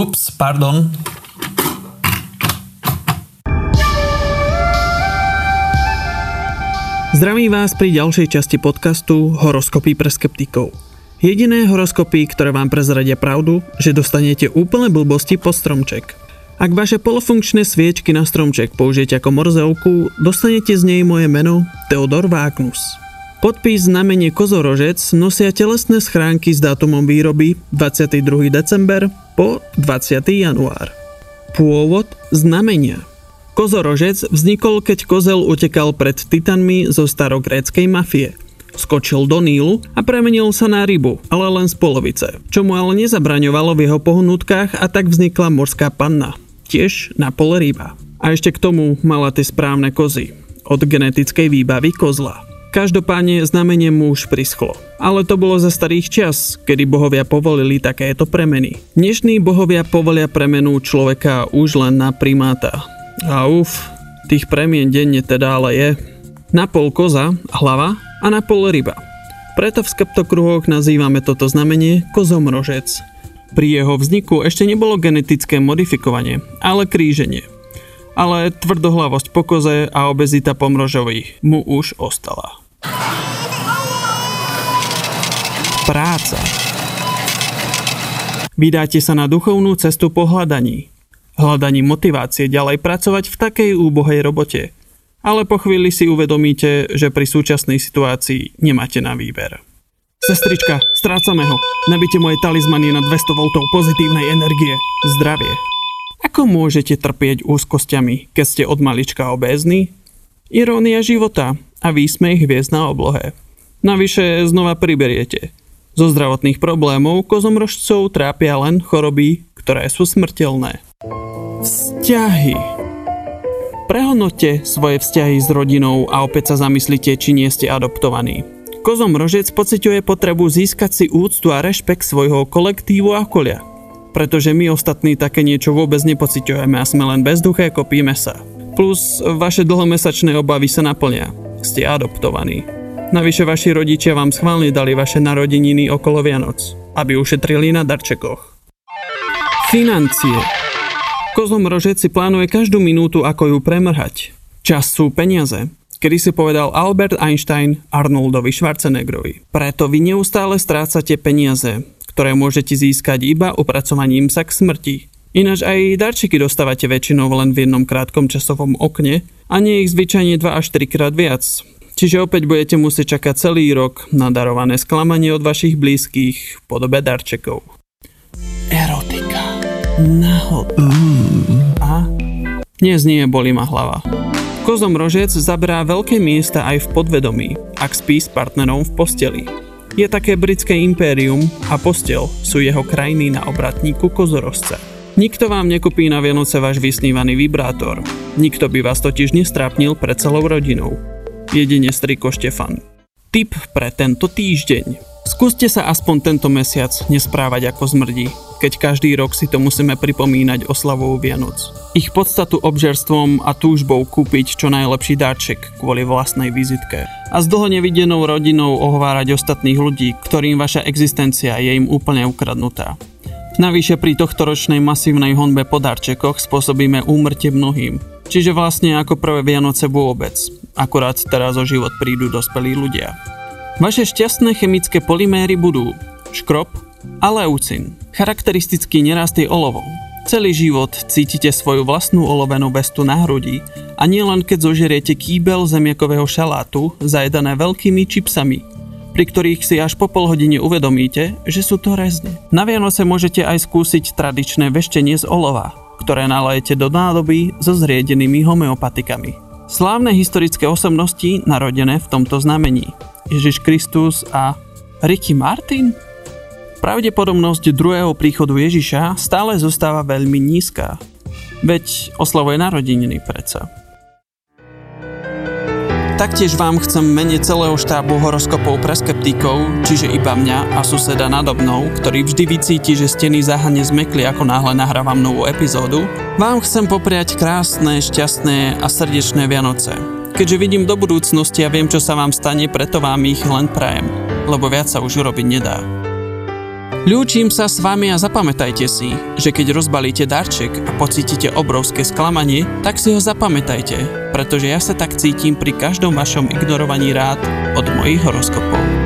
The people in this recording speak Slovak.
Ups, pardon. Zdravím vás pri ďalšej časti podcastu Horoskopy pre skeptikov. Jediné horoskopy, ktoré vám prezradia pravdu, že dostanete úplne blbosti po stromček. Ak vaše polofunkčné sviečky na stromček použijete ako morzeovku, dostanete z nej moje meno Theodor Vágnus. Podpis znamenie kozorožec nosia telesné schránky s dátumom výroby 22. december po 20. január. Pôvod znamenia Kozorožec vznikol, keď kozel utekal pred titanmi zo starogréckej mafie. Skočil do Nílu a premenil sa na rybu, ale len z polovice, čo mu ale nezabraňovalo v jeho pohnutkách a tak vznikla morská panna, tiež na pole ryba. A ešte k tomu mala tie správne kozy, od genetickej výbavy kozla. Každopádne znamenie mu už prischlo. Ale to bolo za starých čas, kedy bohovia povolili takéto premeny. Dnešní bohovia povolia premenu človeka už len na primáta, a uf, tých premien denne teda ale je. Na pol koza, hlava a na pol ryba. Preto v skeptokruhoch nazývame toto znamenie kozomrožec. Pri jeho vzniku ešte nebolo genetické modifikovanie, ale kríženie. Ale tvrdohlavosť po koze a obezita po mrožovi mu už ostala. Práca Vydáte sa na duchovnú cestu po hľadaní hľadaním motivácie ďalej pracovať v takej úbohej robote. Ale po chvíli si uvedomíte, že pri súčasnej situácii nemáte na výber. Sestrička, strácame ho. Nabite moje talizmany na 200 V pozitívnej energie. Zdravie. Ako môžete trpieť úzkosťami, keď ste od malička obézny? Irónia života a výsmej hviezd na oblohe. Navyše znova priberiete. Zo zdravotných problémov kozomrožcov trápia len choroby, ktoré sú smrteľné. Vzťahy Prehodnote svoje vzťahy s rodinou a opäť sa zamyslite, či nie ste adoptovaní. Kozom rožec pociťuje potrebu získať si úctu a rešpekt svojho kolektívu a okolia. Pretože my ostatní také niečo vôbec nepociťujeme a sme len bezduché, kopíme sa. Plus vaše dlhomesačné obavy sa naplnia. Ste adoptovaní. Navyše vaši rodičia vám schválne dali vaše narodeniny okolo Vianoc, aby ušetrili na darčekoch. Financie Kozom rožec si plánuje každú minútu, ako ju premrhať. Čas sú peniaze, kedy si povedal Albert Einstein Arnoldovi Schwarzeneggerovi. Preto vy neustále strácate peniaze, ktoré môžete získať iba upracovaním sa k smrti. Ináč aj darčeky dostávate väčšinou len v jednom krátkom časovom okne a nie ich zvyčajne 2 až 3 krát viac. Čiže opäť budete musieť čakať celý rok na darované sklamanie od vašich blízkych v podobe darčekov. Erotika nahod. Mm. A dnes nie bolí ma hlava. Kozom rožec zaberá veľké miesta aj v podvedomí, ak spí s partnerom v posteli. Je také britské impérium a postel sú jeho krajiny na obratníku kozorozca. Nikto vám nekupí na Vianoce váš vysnívaný vibrátor. Nikto by vás totiž nestrápnil pred celou rodinou. Jedine striko Štefan. Tip pre tento týždeň. Skúste sa aspoň tento mesiac nesprávať ako zmrdí keď každý rok si to musíme pripomínať oslavou Vianoc. Ich podstatu obžerstvom a túžbou kúpiť čo najlepší dáček kvôli vlastnej vizitke. A s dlho nevidenou rodinou ohovárať ostatných ľudí, ktorým vaša existencia je im úplne ukradnutá. Navyše pri tohto ročnej masívnej honbe po darčekoch spôsobíme úmrtie mnohým. Čiže vlastne ako prvé Vianoce vôbec. Akurát teraz o život prídu dospelí ľudia. Vaše šťastné chemické polyméry budú škrop, a leucin. Charakteristický nerast je olovo. Celý život cítite svoju vlastnú olovenú vestu na hrudi a nielen keď zožeriete kýbel zemiakového šalátu zajedané veľkými čipsami, pri ktorých si až po pol hodine uvedomíte, že sú to rezne. Na Vianoce môžete aj skúsiť tradičné veštenie z olova, ktoré nalejete do nádoby so zriedenými homeopatikami. Slávne historické osobnosti narodené v tomto znamení. Ježiš Kristus a Ricky Martin? Pravdepodobnosť druhého príchodu Ježiša stále zostáva veľmi nízka. Veď oslavuje narodeniny predsa. Taktiež vám chcem mene celého štábu horoskopov pre skeptíkov, čiže iba mňa a suseda nado mnou, ktorý vždy vycíti, že steny záhane zmekli ako náhle nahrávam novú epizódu, vám chcem popriať krásne, šťastné a srdečné Vianoce. Keďže vidím do budúcnosti a viem, čo sa vám stane, preto vám ich len prajem, lebo viac sa už urobiť nedá. Ľúčim sa s vami a zapamätajte si, že keď rozbalíte darček a pocítite obrovské sklamanie, tak si ho zapamätajte, pretože ja sa tak cítim pri každom vašom ignorovaní rád od mojich horoskopov.